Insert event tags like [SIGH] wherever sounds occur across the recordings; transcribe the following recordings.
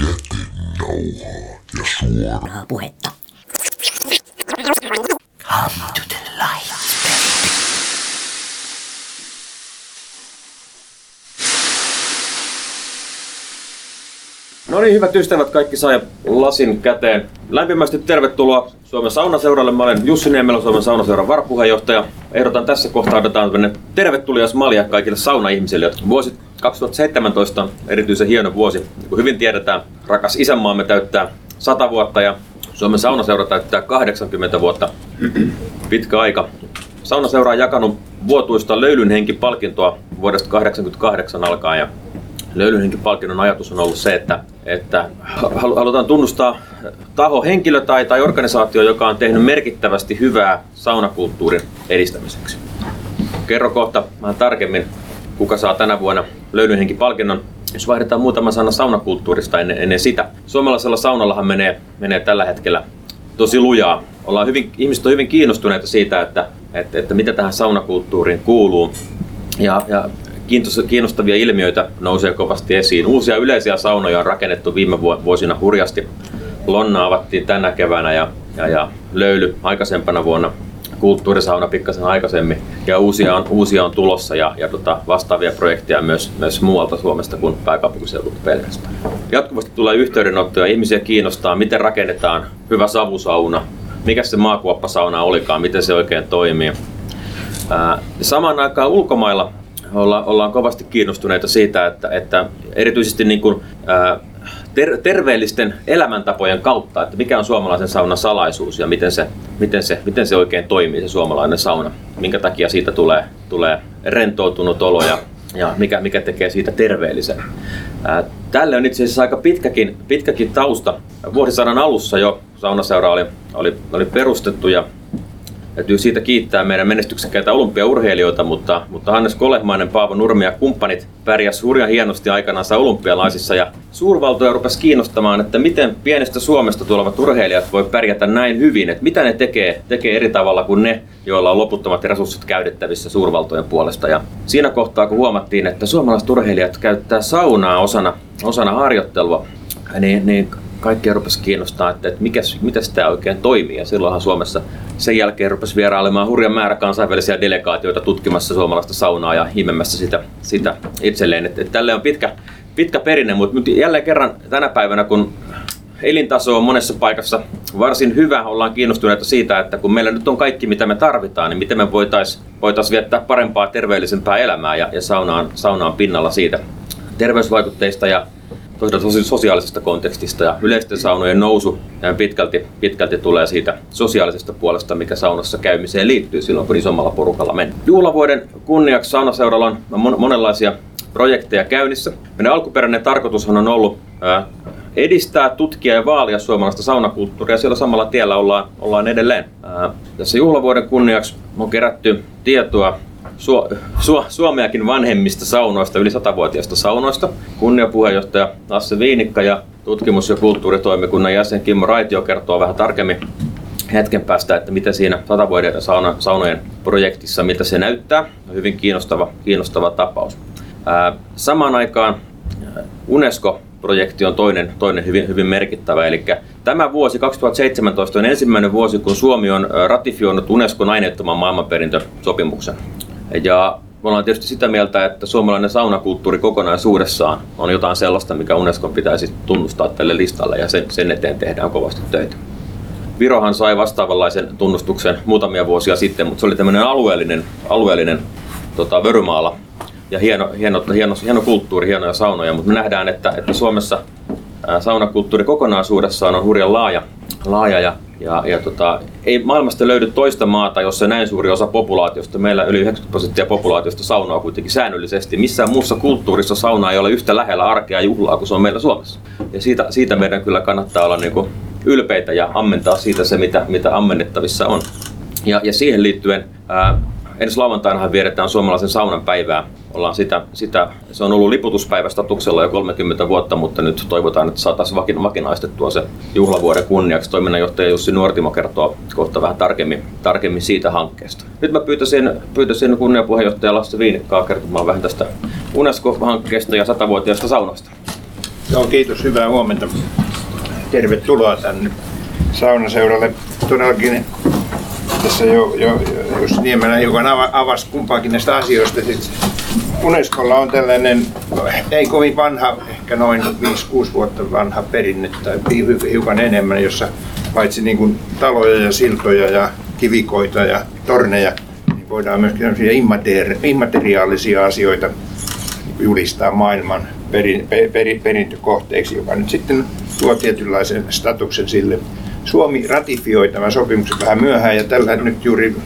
Jätenauhaa ja suoraa puhetta. Come to the light. No niin, hyvät ystävät, kaikki sai lasin käteen. Lämpimästi tervetuloa Suomen saunaseuralle. Mä olen Jussi Niemelä, Suomen saunaseuran varapuheenjohtaja. Ehdotan tässä kohtaa otetaan tämmöinen tervetulias malja kaikille saunaihmisille. Vuosi 2017 on erityisen hieno vuosi. Niin kuin hyvin tiedetään, rakas isänmaamme täyttää 100 vuotta ja Suomen saunaseura täyttää 80 vuotta. Pitkä aika. Saunaseura on jakanut vuotuista löylynhenki-palkintoa vuodesta 1988 alkaen ja Löylynhenki-palkinnon ajatus on ollut se, että, että halutaan tunnustaa taho, henkilö tai, tai organisaatio, joka on tehnyt merkittävästi hyvää saunakulttuurin edistämiseksi. Kerro kohta vähän tarkemmin, kuka saa tänä vuonna Löylynhenki-palkinnon. Jos vaihdetaan muutama sana saunakulttuurista ennen, ennen sitä. Suomalaisella saunallahan menee, menee tällä hetkellä tosi lujaa. Ollaan hyvin, ihmiset on hyvin kiinnostuneita siitä, että, että, että mitä tähän saunakulttuuriin kuuluu. Ja, ja kiinnostavia ilmiöitä nousee kovasti esiin. Uusia yleisiä saunoja on rakennettu viime vuosina hurjasti. Lonna avattiin tänä keväänä ja, ja, ja löyly aikaisempana vuonna kulttuurisauna pikkasen aikaisemmin ja uusia on, uusia on tulossa ja, ja tota, vastaavia projekteja myös, myös muualta Suomesta kuin pääkaupunkiseudulta pelkästään. Jatkuvasti tulee yhteydenottoja, ihmisiä kiinnostaa, miten rakennetaan hyvä savusauna, mikä se maakuoppasauna olikaan, miten se oikein toimii. Ää, samaan aikaan ulkomailla olla, ollaan kovasti kiinnostuneita siitä, että, että erityisesti niin kuin, ää, ter, terveellisten elämäntapojen kautta, että mikä on suomalaisen saunan salaisuus ja miten se, miten se, miten se oikein toimii se suomalainen sauna. Minkä takia siitä tulee, tulee rentoutunut olo ja, ja mikä, mikä tekee siitä terveellisen. Ää, tälle on itse asiassa aika pitkäkin, pitkäkin tausta. Vuosisadan alussa jo saunaseura oli, oli, oli perustettu ja Täytyy siitä kiittää meidän menestyksekkäitä olympiaurheilijoita, mutta, mutta Hannes Kolehmainen, Paavo Nurmi ja kumppanit pärjäs hurjan hienosti aikanaan olympialaisissa ja suurvaltoja rupesi kiinnostamaan, että miten pienestä Suomesta tulevat urheilijat voi pärjätä näin hyvin, että mitä ne tekee, tekee eri tavalla kuin ne, joilla on loputtomat resurssit käytettävissä suurvaltojen puolesta. Ja siinä kohtaa, kun huomattiin, että suomalaiset urheilijat käyttää saunaa osana, osana harjoittelua, niin, niin kaikkia rupesi kiinnostaa, että, että mikäs, tämä oikein toimii. Ja silloinhan Suomessa sen jälkeen rupesi vierailemaan hurjan määrä kansainvälisiä delegaatioita tutkimassa suomalaista saunaa ja himemässä sitä, sitä itselleen. Että, että tälle on pitkä, pitkä perinne, mutta jälleen kerran tänä päivänä, kun elintaso on monessa paikassa varsin hyvä, ollaan kiinnostuneita siitä, että kun meillä nyt on kaikki mitä me tarvitaan, niin miten me voitaisiin voitais viettää parempaa, terveellisempää elämää ja, ja saunaan, saunaan pinnalla siitä terveysvaikutteista ja sosiaalisesta kontekstista ja yleisten saunojen nousu pitkälti, pitkälti tulee siitä sosiaalisesta puolesta, mikä saunassa käymiseen liittyy silloin, kun isommalla porukalla mennään. Juhlavuoden kunniaksi saunaseuralla on monenlaisia projekteja käynnissä. Meidän alkuperäinen tarkoitushan on ollut edistää, tutkia ja vaalia suomalaista saunakulttuuria siellä samalla tiellä ollaan, ollaan edelleen. Tässä juhlavuoden kunniaksi on kerätty tietoa Su- Su- Suomeakin vanhemmista saunoista, yli satavuotiaista saunoista. Kunniapuheenjohtaja Lasse Viinikka ja tutkimus- ja kulttuuritoimikunnan jäsen Kimmo Raitio kertoo vähän tarkemmin hetken päästä, että mitä siinä satavuotiaiden sauna, saunojen projektissa, mitä se näyttää. Hyvin kiinnostava, kiinnostava tapaus. Ää, samaan aikaan UNESCO projekti on toinen, toinen hyvin, hyvin merkittävä. Eli tämä vuosi 2017 on ensimmäinen vuosi, kun Suomi on ratifioinut Unescon aineettoman maailmanperintösopimuksen. Ja me ollaan tietysti sitä mieltä, että suomalainen saunakulttuuri kokonaisuudessaan on jotain sellaista, mikä Unescon pitäisi tunnustaa tälle listalle ja sen, sen eteen tehdään kovasti töitä. Virohan sai vastaavanlaisen tunnustuksen muutamia vuosia sitten, mutta se oli tämmöinen alueellinen, alueellinen tota, vörymaala ja hieno, hieno, hieno, hieno kulttuuri, hienoja saunoja, mutta me nähdään, että, että Suomessa saunakulttuuri kokonaisuudessaan on hurjan laaja, laaja ja ja, ja tota, ei maailmasta löydy toista maata, jossa näin suuri osa populaatiosta, meillä yli 90 prosenttia populaatiosta saunaa kuitenkin säännöllisesti. Missään muussa kulttuurissa sauna ei ole yhtä lähellä arkea juhlaa kuin se on meillä Suomessa. Ja siitä, siitä meidän kyllä kannattaa olla niin kuin ylpeitä ja ammentaa siitä se, mitä, mitä ammennettavissa on. Ja, ja siihen liittyen ää, ensi lauantainahan vieretään suomalaisen saunan päivää. Ollaan sitä, sitä, se on ollut liputuspäivästatuksella jo 30 vuotta, mutta nyt toivotaan, että saataisiin vakin, vakinaistettua se juhlavuoden kunniaksi. Toiminnanjohtaja Jussi Nuortimo kertoo kohta vähän tarkemmin, tarkemmin siitä hankkeesta. Nyt mä pyytäisin, pyytäisin kunniapuheenjohtaja Lasse Viinikkaa kertomaan vähän tästä UNESCO-hankkeesta ja satavuotiaasta saunasta. Joo, kiitos. Hyvää huomenta. Tervetuloa tänne saunaseuralle. Todellakin tässä jo, jo jos Niemelä hiukan avasi kumpaakin näistä asioista. Unescolla on tällainen, ei kovin vanha, ehkä noin 5-6 vuotta vanha perinne tai hiukan enemmän, jossa paitsi niin kuin taloja ja siltoja ja kivikoita ja torneja, niin voidaan myös immateriaalisia asioita julistaa maailman perin, per, per, perintökohteeksi, joka nyt sitten tuo tietynlaisen statuksen sille. Suomi ratifioi tämän sopimuksen vähän myöhään ja tällä nyt juuri,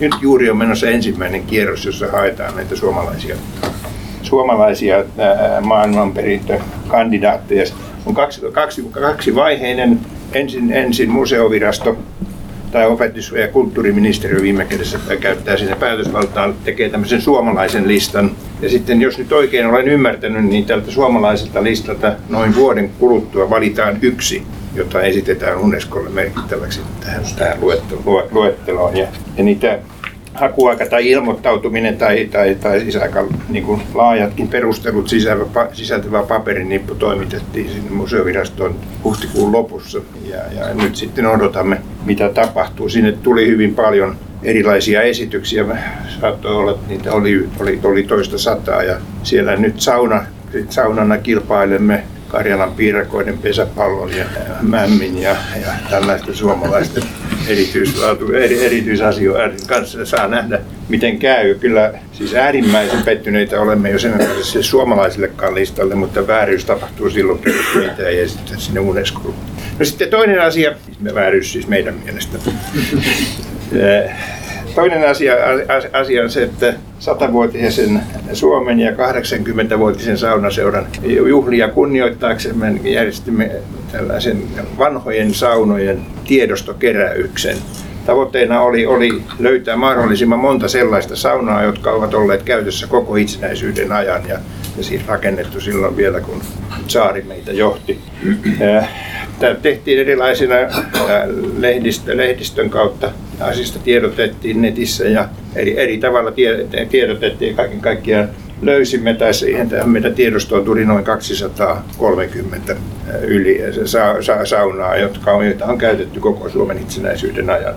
nyt juuri on menossa ensimmäinen kierros, jossa haetaan näitä suomalaisia, suomalaisia maailmanperintökandidaatteja. On kaksi, kaksi, kaksi vaiheinen. Ensin, ensin museovirasto tai opetus- ja kulttuuriministeriö viime kädessä käyttää sinne päätösvaltaan, tekee tämmöisen suomalaisen listan. Ja sitten jos nyt oikein olen ymmärtänyt, niin tältä suomalaiselta listalta noin vuoden kuluttua valitaan yksi, jota esitetään Unescolle merkittäväksi tähän, tähän luetteloon. Ja, ja niitä hakuaika tai ilmoittautuminen tai, tai, tai siis aika niin kuin laajatkin perustelut sisältävä, sisältävä paperinippu toimitettiin sinne museovirastoon huhtikuun lopussa. Ja, ja nyt sitten odotamme, mitä tapahtuu. Sinne tuli hyvin paljon erilaisia esityksiä. Saattoi olla, että niitä oli, oli, oli toista sataa ja siellä nyt sauna, saunana kilpailemme Karjalan piirakoiden pesäpallon ja mämmin ja, ja tällaisten suomalaisten erityislaatu, eri, erityisasioiden kanssa saa nähdä, miten käy. Kyllä siis äärimmäisen pettyneitä olemme jo sen siis suomalaisillekaan listalle, mutta vääryys tapahtuu silloin, kun meitä ei esitä sinne Unescoon. No sitten toinen asia, siis vääryys siis meidän mielestä. [LAUGHS] Toinen asia, asia on se, että 100-vuotisen Suomen ja 80-vuotisen saunaseuran juhlia kunnioittaaksemme järjestimme tällaisen vanhojen saunojen tiedostokeräyksen. Tavoitteena oli, oli löytää mahdollisimman monta sellaista saunaa, jotka ovat olleet käytössä koko itsenäisyyden ajan ja, ja siis rakennettu silloin vielä, kun saari meitä johti. Tämä tehtiin erilaisina lehdistö, lehdistön kautta. Asiasta tiedotettiin netissä ja eri, eri tavalla tiedotettiin kaiken kaikkiaan löysimme tai siihen meidän tiedostoon tuli noin 230 yli sa, sa, saunaa, jotka on, joita on käytetty koko Suomen itsenäisyyden ajan.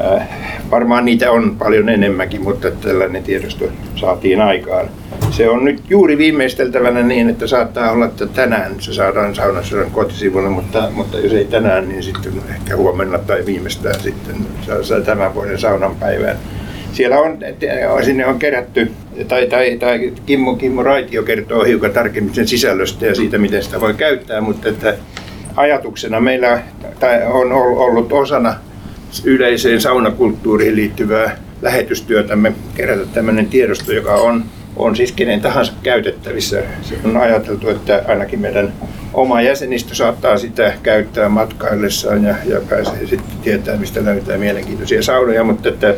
Äh, varmaan niitä on paljon enemmänkin, mutta tällainen tiedosto saatiin aikaan. Se on nyt juuri viimeisteltävänä niin, että saattaa olla, että tänään se saadaan saunasodan kotisivulle, mutta, mutta jos ei tänään, niin sitten ehkä huomenna tai viimeistään sitten tämän vuoden saunan päivään. Siellä on, sinne on kerätty, tai, tai, tai Kimmo, Kimmo Raitio kertoo hiukan tarkemmin sen sisällöstä ja siitä, miten sitä voi käyttää, mutta että ajatuksena meillä tai on ollut osana yleiseen saunakulttuuriin liittyvää lähetystyötämme kerätä tämmöinen tiedosto, joka on, on siis kenen tahansa käytettävissä. Se on ajateltu, että ainakin meidän oma jäsenistö saattaa sitä käyttää matkaillessaan ja, ja pääsee sitten tietää, mistä löytää mielenkiintoisia saunoja, mutta että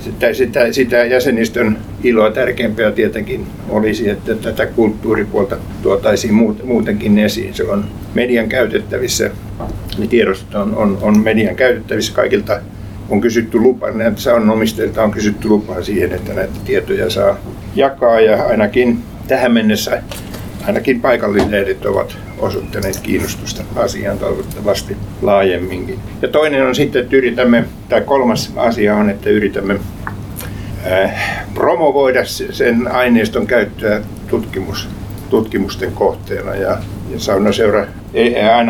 sitä, sitä, sitä jäsenistön iloa tärkeämpää tietenkin olisi, että tätä kulttuuripuolta tuotaisiin muutenkin esiin. Se on median käytettävissä, niin tiedostot on, on, on median käytettävissä kaikilta on kysytty lupa, näitä saunomistajilta on kysytty lupaa siihen, että näitä tietoja saa jakaa ja ainakin tähän mennessä ainakin paikallislehdet ovat osoittaneet kiinnostusta asiaan toivottavasti laajemminkin. Ja toinen on sitten, että yritämme, tai kolmas asia on, että yritämme äh, promovoida sen aineiston käyttöä tutkimus, tutkimusten kohteena. Ja, ja saunaseura,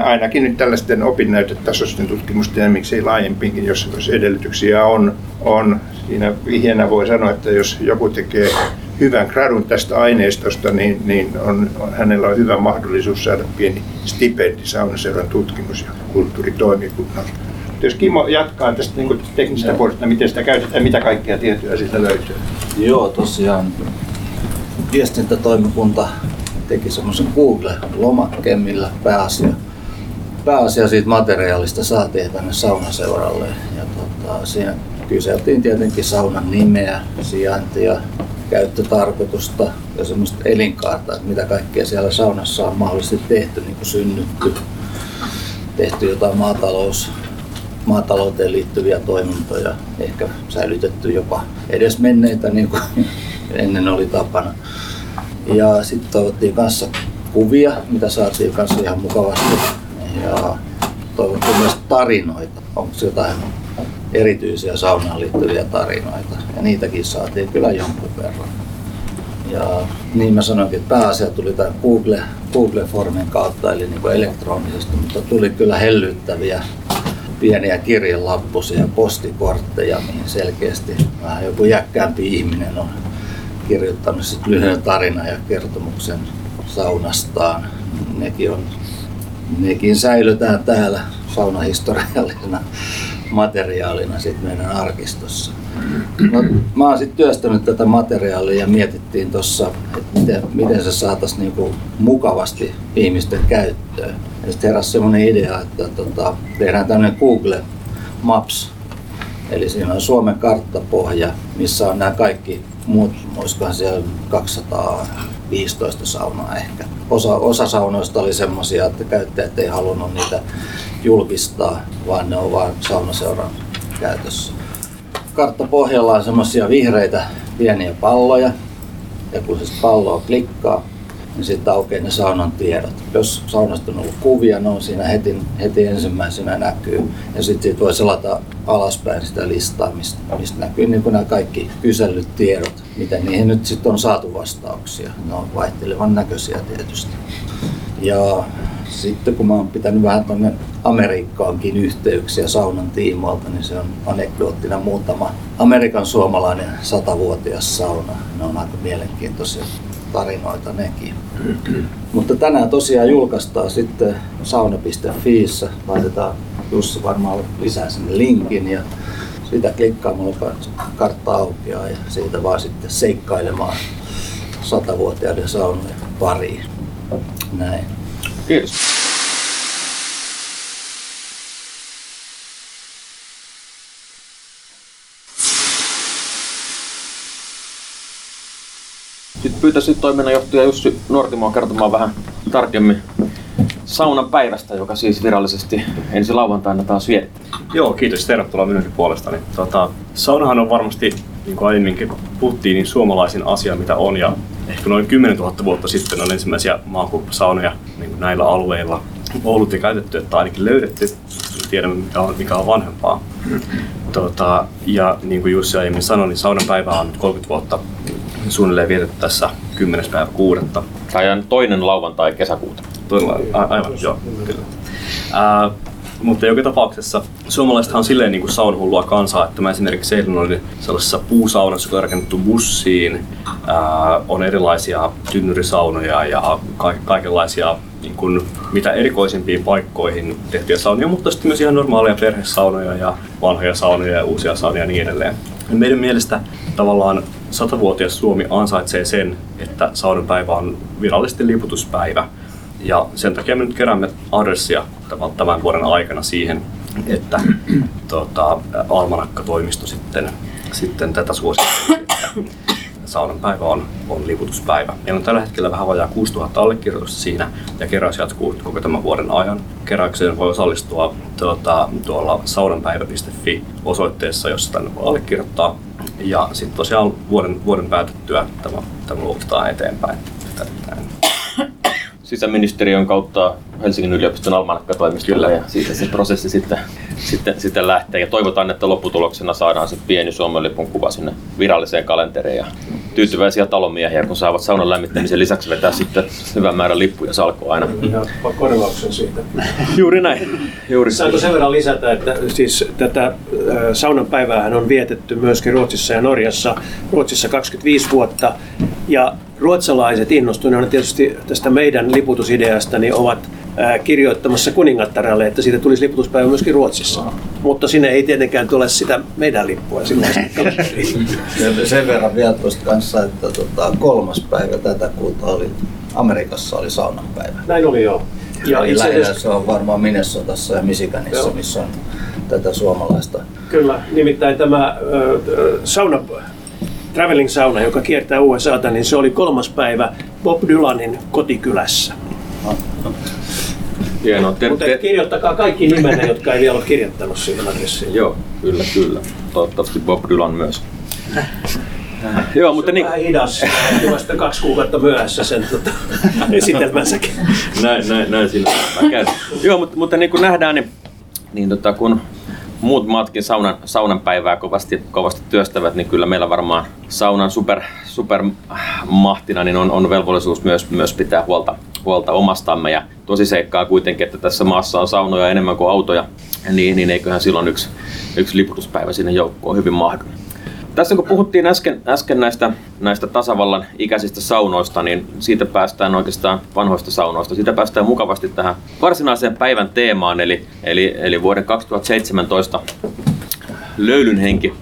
ainakin nyt tällaisten opinnäytetasoisten tutkimusten ja miksei laajempinkin, jos, jos edellytyksiä on, on. Siinä vihjeenä voi sanoa, että jos joku tekee hyvän gradun tästä aineistosta, niin, niin on, on, hänellä on hyvä mahdollisuus saada pieni stipendi Saunaseuran tutkimus- ja kulttuuritoimikunnalta. Jos Kimmo jatkaa tästä niin teknisestä puolesta, miten sitä käytetään mitä kaikkea tietoja siitä löytyy. Joo, tosiaan viestintätoimikunta teki semmoisen Google-lomakkeen, millä pääasia, pääasia siitä materiaalista saatiin tänne saunaseuralle. Ja tota, siinä kyseltiin tietenkin saunan nimeä, sijaintia, käyttötarkoitusta ja semmoista elinkaarta, että mitä kaikkea siellä saunassa on mahdollisesti tehty, niin kuin synnytty, tehty jotain maatalous, maatalouteen liittyviä toimintoja, ehkä säilytetty jopa edes menneitä niin kuin [LAUGHS] ennen oli tapana. Ja sitten toivottiin kanssa kuvia, mitä saatiin kanssa ihan mukavasti. Ja toivottiin myös tarinoita. Onko jotain erityisiä saunaan liittyviä tarinoita? Ja niitäkin saatiin kyllä jonkun verran. Ja niin mä sanoinkin, että pääasia tuli tämän Google, Google-formin kautta, eli niin kuin elektronisesti, mutta tuli kyllä hellyttäviä pieniä kirjelappusia ja postikortteja, mihin selkeästi vähän joku jäkkäämpi ihminen on kirjoittanut sit lyhyen tarinan ja kertomuksen saunastaan. Nekin, on, nekin säilytään täällä saunahistoriallisena materiaalina sit meidän arkistossa. No, mä oon sitten työstänyt tätä materiaalia ja mietittiin tuossa, että miten, miten se saataisiin niinku mukavasti ihmisten käyttöön. Ja sitten heräsi semmoinen idea, että tota, tehdään tämmöinen Google Maps. Eli siinä on Suomen karttapohja, missä on nämä kaikki muut, olisikohan siellä 215 saunaa ehkä. Osa, osa saunoista oli semmoisia, että käyttäjät ei halunnut niitä julkistaa, vaan ne on vain saunaseuran käytössä. Karttapohjalla on semmoisia vihreitä pieniä palloja, ja kun se palloa klikkaa, niin sitten aukeaa ne saunan tiedot. Jos saunasta on ollut kuvia, ne on siinä heti, heti ensimmäisenä näkyy. Ja sitten siitä voi selata alaspäin sitä listaa, mistä, mistä näkyy niin nämä kaikki kysellyt tiedot, miten niihin nyt sitten on saatu vastauksia. Ne on vaihtelevan näköisiä tietysti. Ja sitten kun mä oon pitänyt vähän tuonne Amerikkaankin yhteyksiä saunan tiimoilta, niin se on anekdoottina muutama Amerikan suomalainen satavuotias sauna. Ne on aika mielenkiintoisia tarinoita nekin. Mutta tänään tosiaan julkaistaan sitten sauna.fiissä. Laitetaan Jussi varmaan lisää sinne linkin ja sitä klikkaamalla kartta aukeaa ja siitä vaan sitten seikkailemaan satavuotiaiden saunojen pariin. Näin. Kiitos. Pyytäisin toiminnanjohtaja Jussi Nuortimoa kertomaan vähän tarkemmin saunan päivästä, joka siis virallisesti ensi lauantaina taas vietetään. Joo, kiitos. Tervetuloa minunkin puolestani. Tota, saunahan on varmasti, niin kuin aiemminkin puhuttiin, niin suomalaisin asia, mitä on. Ja ehkä noin 10 000 vuotta sitten on ensimmäisiä maakuppasaunoja niin näillä alueilla ollut ja käytetty, että ainakin löydetty. Tiedämme, mikä on, mikä on vanhempaa. Tota, ja niin kuin Jussi aiemmin sanoi, niin saunan päivä on nyt 30 vuotta suunnilleen vietetty tässä 10. päivä kuudetta. Tai on toinen lauantai kesäkuuta. Todella, a- aivan, joo, kyllä. Ää, mutta joka tapauksessa suomalaisethan on silleen niin kuin saunahullua kansaa, että mä esimerkiksi eilen olin sellaisessa puusaunassa, joka on rakennettu bussiin. Ää, on erilaisia tynnyrisaunoja ja ka- kaikenlaisia niin kuin, mitä erikoisimpiin paikkoihin tehtyjä saunoja, mutta sitten myös ihan normaaleja perhesaunoja ja vanhoja saunoja ja uusia saunoja ja niin edelleen. Meidän mielestä tavallaan satavuotias Suomi ansaitsee sen, että saunan päivä on virallisesti liputuspäivä. Ja sen takia me nyt keräämme adressia tämän- vuoden aikana siihen, että tota, Almanakka-toimisto sitten, sitten tätä että saunan päivä on, on liputuspäivä. Meillä on tällä hetkellä vähän vajaa 6000 allekirjoitusta siinä ja keräys jatkuu koko tämän vuoden ajan. Keräykseen voi osallistua tuota, tuolla saunanpäivä.fi osoitteessa, jossa tänne voi allekirjoittaa. Ja sitten tosiaan vuoden, vuoden päätettyä tämä, tämä luovutetaan eteenpäin. Sisäministeriön kautta Helsingin yliopiston almanakka-toimistolla ja siitä se prosessi sitten, sitten, sitten lähtee. Ja toivotaan, että lopputuloksena saadaan se pieni Suomen lipun kuva sinne viralliseen kalenteriin ja tyytyväisiä talomiehiä, kun saavat saunan lämmittämisen lisäksi vetää sitten hyvän määrän lippuja salkoon aina. Ihan korvauksen siitä. [LAUGHS] Juuri näin. Juuri. Saanko sen verran lisätä, että siis tätä saunan päiväähän on vietetty myöskin Ruotsissa ja Norjassa. Ruotsissa 25 vuotta. Ja ruotsalaiset innostuneena tietysti tästä meidän liputusideasta niin ovat kirjoittamassa kuningattaralle, että siitä tulisi liputuspäivä myöskin Ruotsissa. Mutta sinne ei tietenkään tule sitä meidän lippua silloin. [LAUGHS] Sen, verran vielä tuosta kanssa, että tota, kolmas päivä tätä kuuta oli Amerikassa oli saunan päivä. Näin oli joo. Ja Ja itse asiassa se on varmaan Minnesotassa ja Michiganissa, Joo. missä on tätä suomalaista. Kyllä, nimittäin tämä ö, sauna, traveling sauna, joka kiertää USAta, niin se oli kolmas päivä Bob Dylanin kotikylässä. Hienoa. Te, Mutta te, kirjoittakaa kaikki nimenne, jotka ei vielä ole kirjoittanut siihen adressiin. joo, kyllä, kyllä. Toivottavasti Bob Dylan myös. Joo, mutta niin, Vähän hidas, vasta kaksi kuukautta myöhässä sen tota, [LAUGHS] esitelmänsäkin. näin, näin, näin siinä. Joo, mutta, mutta niin kuin nähdään, niin, niin tota, kun muut maatkin saunan, saunan päivää kovasti, kovasti työstävät, niin kyllä meillä varmaan saunan super, supermahtina niin on, on velvollisuus myös, myös pitää huolta, huolta omastamme. Ja tosi seikkaa kuitenkin, että tässä maassa on saunoja enemmän kuin autoja, niin, niin eiköhän silloin yksi, yksi liputuspäivä sinne joukkoon hyvin mahdu. Tässä kun puhuttiin äsken, äsken näistä, näistä tasavallan ikäisistä saunoista, niin siitä päästään oikeastaan vanhoista saunoista. Siitä päästään mukavasti tähän varsinaiseen päivän teemaan, eli, eli, eli vuoden 2017 Löylynhenki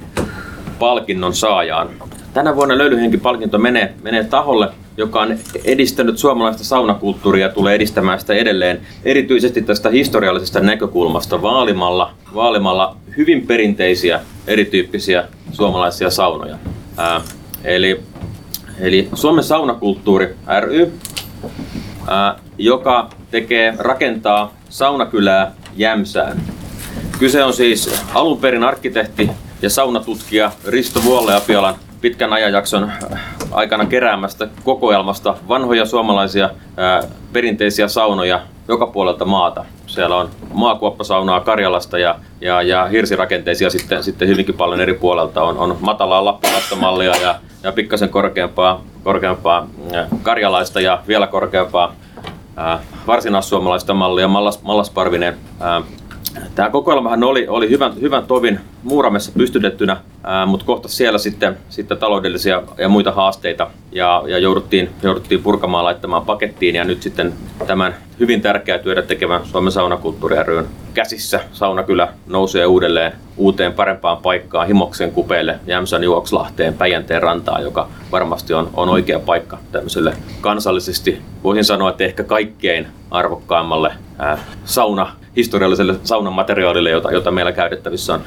palkinnon saajaan. Tänä vuonna Löylynhenki-palkinto menee, menee taholle, joka on edistänyt suomalaista saunakulttuuria ja tulee edistämään sitä edelleen erityisesti tästä historiallisesta näkökulmasta vaalimalla, vaalimalla hyvin perinteisiä erityyppisiä suomalaisia saunoja. Ää, eli, eli Suomen saunakulttuuri ry, ää, joka tekee, rakentaa saunakylää Jämsään. Kyse on siis alun perin arkkitehti ja saunatutkija Risto Vuolle-Apialan pitkän ajanjakson aikana keräämästä kokoelmasta vanhoja suomalaisia ää, perinteisiä saunoja joka puolelta maata. Siellä on maakuoppasaunaa Karjalasta ja, ja, ja hirsirakenteisia sitten, sitten hyvinkin paljon eri puolelta. On, on matalaa lappilaista mallia ja, ja pikkasen korkeampaa, korkeampaa karjalaista ja vielä korkeampaa ää, varsinaissuomalaista mallia, Mallas, Mallasparvinen ää, Tämä kokoelmahan oli, oli hyvän, hyvän tovin Muuramessa pystytettynä, mutta kohta siellä sitten, sitten taloudellisia ja muita haasteita ja, ja jouduttiin, jouduttiin purkamaan laittamaan pakettiin ja nyt sitten tämän hyvin tärkeää työtä tekevän Suomen saunakulttuuri ryn käsissä saunakylä nousee uudelleen uuteen parempaan paikkaan Himoksen kupeelle, Jämsän Juokslahteen, Päijänteen rantaan, joka varmasti on, on oikea paikka tämmöiselle kansallisesti, voisin sanoa, että ehkä kaikkein arvokkaimmalle ää, sauna historialliselle saunan materiaalille, jota, jota meillä käytettävissä on.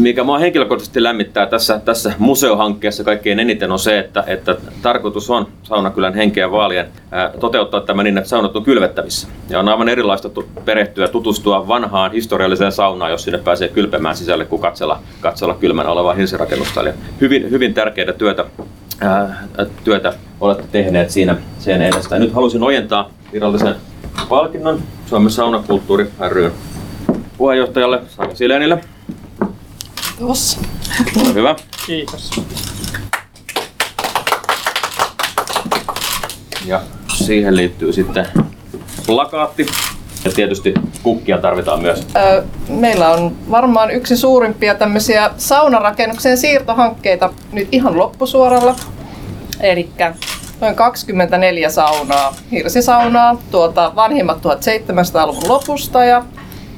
Mikä minua henkilökohtaisesti lämmittää tässä, tässä museohankkeessa kaikkein eniten on se, että, että tarkoitus on saunakylän henkeä vaalien ää, toteuttaa tämä niin, että saunat on kylvettävissä. Ja on aivan erilaista tu- perehtyä, tutustua vanhaan historialliseen saunaan, jos sinne pääsee kylpemään sisälle, kuin katsella, katsella kylmänä olevaa hirsirakennusta. Eli hyvin, hyvin tärkeää työtä, ää, työtä olette tehneet siinä sen edestä. Nyt halusin ojentaa virallisen palkinnon Suomen saunakulttuuri ryn puheenjohtajalle Sami Silenille. Tuossa. Ole hyvä. Kiitos. Ja siihen liittyy sitten plakaatti. Ja tietysti kukkia tarvitaan myös. Ö, meillä on varmaan yksi suurimpia tämmöisiä saunarakennuksen siirtohankkeita nyt ihan loppusuoralla. Eli noin 24 saunaa, hirsisaunaa, tuolta vanhimmat 1700-luvun lopusta ja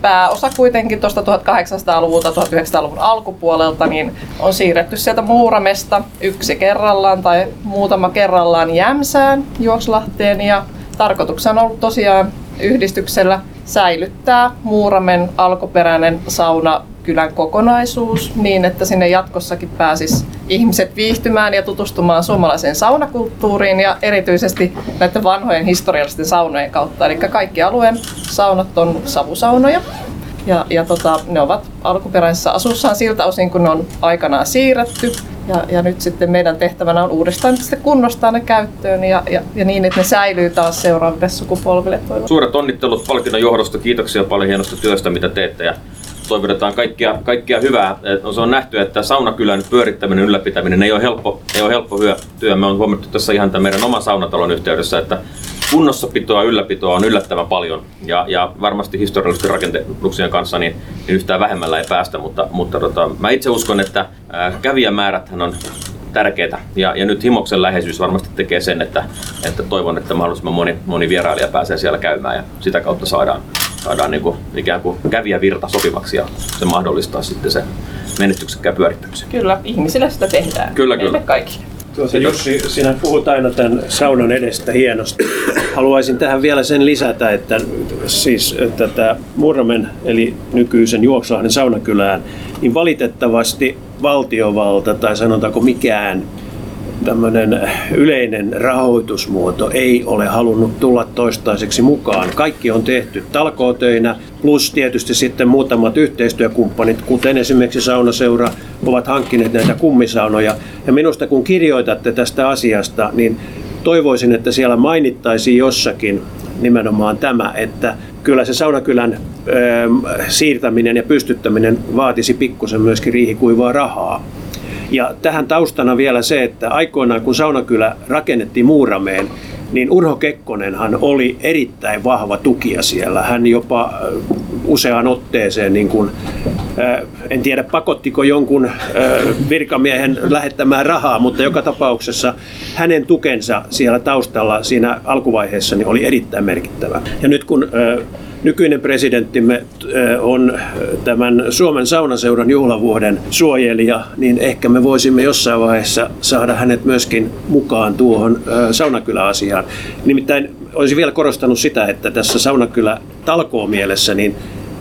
pääosa kuitenkin tuosta 1800-luvulta, 1900-luvun alkupuolelta, niin on siirretty sieltä Muuramesta yksi kerrallaan tai muutama kerrallaan Jämsään, Juokslahteen. Ja tarkoituksena on ollut tosiaan yhdistyksellä säilyttää Muuramen alkuperäinen sauna kylän kokonaisuus niin, että sinne jatkossakin pääsis ihmiset viihtymään ja tutustumaan suomalaiseen saunakulttuuriin ja erityisesti näiden vanhojen historiallisten saunojen kautta. Eli kaikki alueen saunat on savusaunoja ja, ja tota, ne ovat alkuperäisessä asussaan siltä osin, kun ne on aikanaan siirretty. Ja, ja nyt sitten meidän tehtävänä on uudestaan kunnostaa ne käyttöön ja, ja, ja niin, että ne säilyy taas seuraaville sukupolville. Suuret onnittelut palkinnon johdosta. Kiitoksia paljon hienosta työstä, mitä teette. Ja toivotetaan kaikkia, kaikkia hyvää. Et se on nähty, että saunakylän pyörittäminen, ylläpitäminen ei ole helppo, ei ole helppo hyö, työ. Me on huomattu tässä ihan tämän meidän oman saunatalon yhteydessä, että kunnossapitoa ja ylläpitoa on yllättävän paljon. Ja, ja varmasti historiallisten rakennuksien kanssa niin, niin yhtään vähemmällä ei päästä, mutta, mutta tota, mä itse uskon, että ää, kävijämääräthän on tärkeää. Ja, ja nyt Himoksen läheisyys varmasti tekee sen, että, että toivon, että mahdollisimman moni, moni vierailija pääsee siellä käymään ja sitä kautta saadaan, saadaan niin kuin, ikään kuin kävijävirta sopivaksi ja se mahdollistaa sitten se menestyksekkään pyörittämisen. Kyllä, ihmisille sitä tehdään. Kyllä, Meille kyllä. kaikille. Tuota, Jussi, sinä puhut aina tämän saunan edestä hienosti. Haluaisin tähän vielä sen lisätä, että siis tätä Murramen eli nykyisen Juokslahden saunakylään, niin valitettavasti valtiovalta tai sanotaanko mikään tämmöinen yleinen rahoitusmuoto ei ole halunnut tulla toistaiseksi mukaan. Kaikki on tehty talkootöinä, plus tietysti sitten muutamat yhteistyökumppanit, kuten esimerkiksi Saunaseura ovat hankkineet näitä kummisaunoja. Ja minusta kun kirjoitatte tästä asiasta, niin toivoisin, että siellä mainittaisiin jossakin nimenomaan tämä, että kyllä se saunakylän ö, siirtäminen ja pystyttäminen vaatisi pikkusen myöskin riihikuivaa rahaa. Ja tähän taustana vielä se, että aikoinaan kun Saunakylä rakennettiin Muurameen, niin Urho Kekkonenhan oli erittäin vahva tukija siellä. Hän jopa useaan otteeseen, niin kuin, en tiedä pakottiko jonkun virkamiehen lähettämään rahaa, mutta joka tapauksessa hänen tukensa siellä taustalla siinä alkuvaiheessa niin oli erittäin merkittävä. Ja nyt kun nykyinen presidenttimme on tämän Suomen saunaseuran juhlavuoden suojelija, niin ehkä me voisimme jossain vaiheessa saada hänet myöskin mukaan tuohon saunakyläasiaan. Nimittäin olisin vielä korostanut sitä, että tässä saunakylä talkoomielessä niin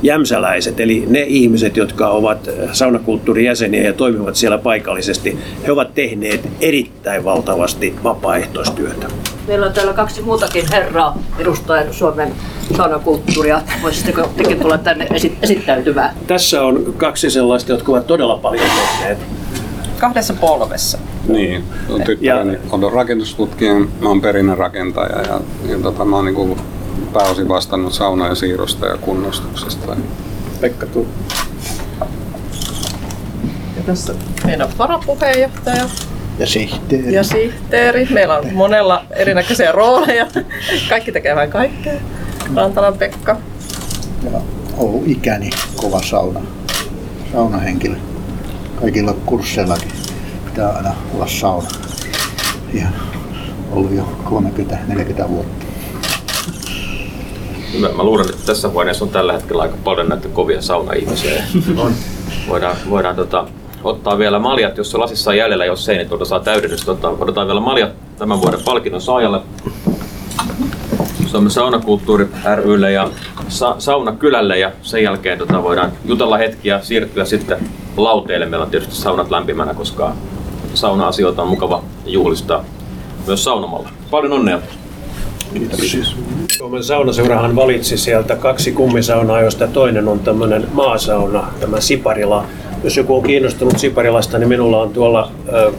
jämsäläiset, eli ne ihmiset, jotka ovat saunakulttuurin jäseniä ja toimivat siellä paikallisesti, he ovat tehneet erittäin valtavasti vapaaehtoistyötä. Meillä on täällä kaksi muutakin herraa edustaen Suomen saunakulttuuria. Voisitteko tekin tulla tänne esittäytymään? Tässä on kaksi sellaista, jotka ovat todella paljon tehneet. Kahdessa polvessa. Niin, on tyttäreni ja... on rakennustutkija, mä oon perinnärakentaja ja, ja tota, mä oon niin pääosin vastannut sauna- ja siirosta ja kunnostuksesta. Pekka tuu. Ja tässä meidän varapuheenjohtaja. Ja sihteeri. Ja sihteeri. Meillä on monella erinäköisiä rooleja. Kaikki tekee vain kaikkea. Rantalan Pekka. Ja ollut ikäni kova sauna. Saunahenkilö. Kaikilla kursseillakin pitää aina olla sauna. Ja ollut jo 30-40 vuotta. Mä, mä luulen, että tässä huoneessa on tällä hetkellä aika paljon näitä kovia saunaihmisiä. On. Voidaan, voidaan tota, ottaa vielä maljat, jos se lasissa on jäljellä, jos ei, niin tuota saa täydennystä. Tota, otetaan vielä maljat tämän vuoden palkinnon saajalle. Suomen saunakulttuuri rylle ja sa- saunakylälle ja sen jälkeen tota, voidaan jutella hetki ja siirtyä sitten lauteille. Meillä on tietysti saunat lämpimänä, koska sauna-asioita on mukava juhlistaa myös saunomalla. Paljon onnea! Kiitos. Suomen saunaseurahan valitsi sieltä kaksi kummisaunaa, joista toinen on tämmöinen maasauna, tämä Siparila. Jos joku on kiinnostunut Siparilasta, niin minulla on tuolla ö,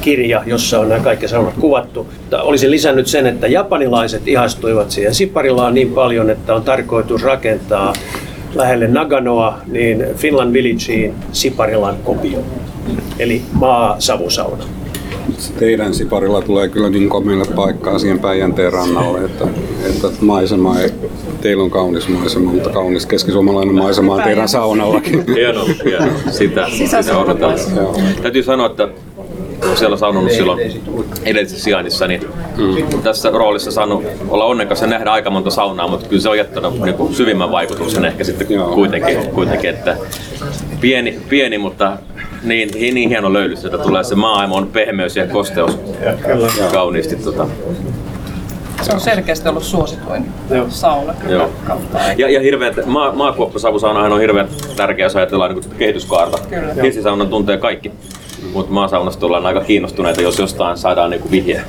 kirja, jossa on nämä kaikki saunat kuvattu. Olisin lisännyt sen, että japanilaiset ihastuivat siihen Siparilaan niin paljon, että on tarkoitus rakentaa lähelle Naganoa, niin Finland Villageen Siparilan kopio. Eli maa-savusauna teidän siparilla tulee kyllä niin komille paikkaa siihen Päijänteen rannalle, että, että maisema ei, teillä on kaunis maisema, mutta kaunis keskisuomalainen maisema on teidän saunallakin. Hieno, hieno. Sitä, sitä odotetaan. Täytyy sanoa, että siellä saunonut silloin edellisessä sijainnissa, niin mm. tässä roolissa saanut olla onnekas ja nähdä aika monta saunaa, mutta kyllä se on jättänyt niin kuin syvimmän vaikutuksen ehkä sitten kuitenkin, kuitenkin, että pieni, pieni mutta niin, niin hieno löydys, että tulee se maailman pehmeys ja kosteus ja, kauniisti. Tota. Se on selkeästi ollut suosituin Joo. sauna kyllä Joo. Ja, ja hirveän, maa, maakuoppasavusaunahan on hirveän tärkeä, jos ajatellaan niin kehityskaarta. Hirsisaunan tuntee kaikki, mutta maasaunasta ollaan aika kiinnostuneita, jos jostain saadaan niin vihje.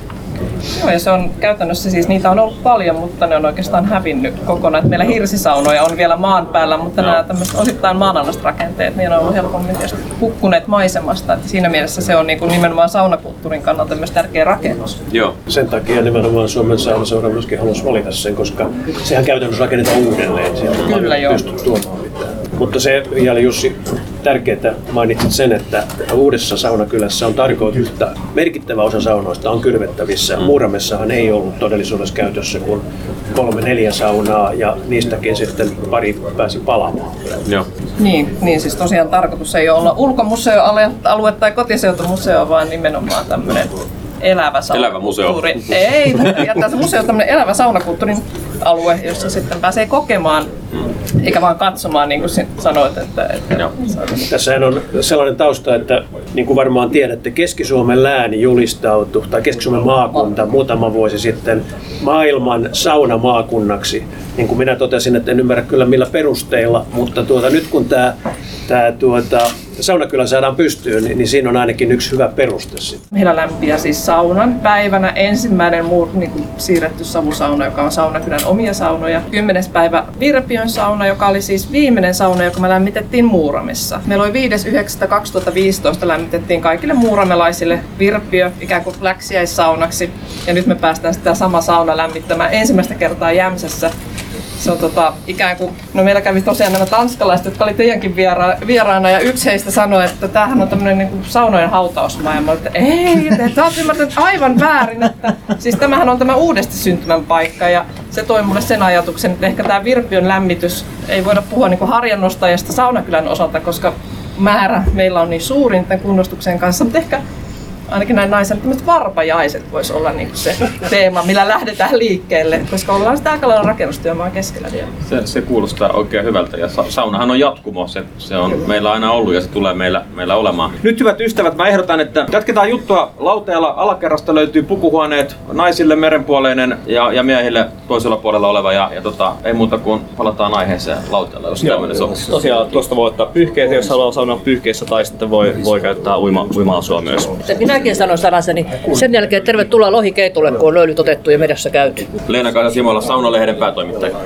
Joo, ja se on käytännössä siis, niitä on ollut paljon, mutta ne on oikeastaan hävinnyt kokonaan. Että meillä hirsisaunoja on vielä maan päällä, mutta no. nämä tämmöiset osittain maanalaiset rakenteet, niin on ollut helpommin tietysti hukkuneet maisemasta. Että siinä mielessä se on niin kuin nimenomaan saunakulttuurin kannalta myös tärkeä rakennus. Joo. Sen takia nimenomaan Suomen saunaseura myöskin halusi valita sen, koska sehän käytännössä rakennetaan uudelleen. Siellä Kyllä joo. tuomaan. Mutta se vielä Jussi, tärkeää mainitsit sen, että uudessa saunakylässä on tarkoitus, että merkittävä osa saunoista on kylvettävissä. Mm. Muuramessahan ei ollut todellisuudessa käytössä kuin kolme neljä saunaa ja niistäkin sitten pari pääsi palaamaan. Joo. Niin, niin, siis tosiaan tarkoitus ei olla ulkomuseoalue tai kotiseutumuseo, vaan nimenomaan tämmöinen elävä saunakulttuuri. Elävä museo. Ei, ja tässä museo on tämmöinen elävä saunakulttuurin alue, jossa sitten pääsee kokemaan, eikä vaan katsomaan, niin kuin sanoit. Että, että Tässähän on sellainen tausta, että niin kuin varmaan tiedätte, Keski-Suomen lääni julistautui, tai Keski-Suomen maakunta muutama vuosi sitten maailman saunamaakunnaksi. Niin kuin minä totesin, että en ymmärrä kyllä millä perusteilla, mutta tuota, nyt kun tämä, tämä tuota, sauna kyllä saadaan pystyyn, niin, niin siinä on ainakin yksi hyvä peruste. Meillä lämpiä siis saunan päivänä ensimmäinen muu, niin kuin siirretty savusauna, joka on saunakylän omia saunoja. Kymmenes päivä Virpiön sauna, joka oli siis viimeinen sauna, joka me lämmitettiin Muuramessa. Meillä oli 5.9.2015 lämmitettiin kaikille muuramelaisille Virpiö ikään kuin läksiäissaunaksi. Ja nyt me päästään sitä sama sauna lämmittämään ensimmäistä kertaa Jämsässä se on tota, ikään kuin, no meillä kävi tosiaan nämä tanskalaiset, jotka oli teidänkin viera, vieraana, ja yksi heistä sanoi, että tämähän on tämmöinen niin saunojen hautausmaailma. Että ei, te olette ymmärtäneet aivan väärin, että siis tämähän on tämä uudesti syntymän paikka, ja se toi mulle sen ajatuksen, että ehkä tämä Virpiön lämmitys, ei voida puhua niin kuin harjannostajasta saunakylän osalta, koska määrä meillä on niin suurin tämän kunnostuksen kanssa, mutta ehkä ainakin näin naisen, että varpajaiset voisi olla niin se teema, millä lähdetään liikkeelle, koska ollaan sitä aika lailla rakennustyömaan keskellä vielä. Se, se kuulostaa oikein hyvältä ja sa- saunahan on jatkumo, se, se on Kyllä. meillä aina ollut ja se tulee meillä, meillä olemaan. Nyt hyvät ystävät, mä ehdotan, että jatketaan juttua lauteella. Alakerrasta löytyy pukuhuoneet, naisille merenpuoleinen ja, ja miehille toisella puolella oleva ja, ja tota, ei muuta kuin palataan aiheeseen lauteella, jos tämmöinen sopii. Tosiaan tuosta voi ottaa pyyhkeitä, jos haluaa saunaa pyyhkeissä tai sitten voi, voi käyttää uima, uima-asua myös. Minäkin sanon sanaseni. Sen jälkeen tervetuloa lohikeitulle, kun on löylyt otettu ja mediassa käyty. Leena Kaisa Simola, Saunalehden päätoimittaja.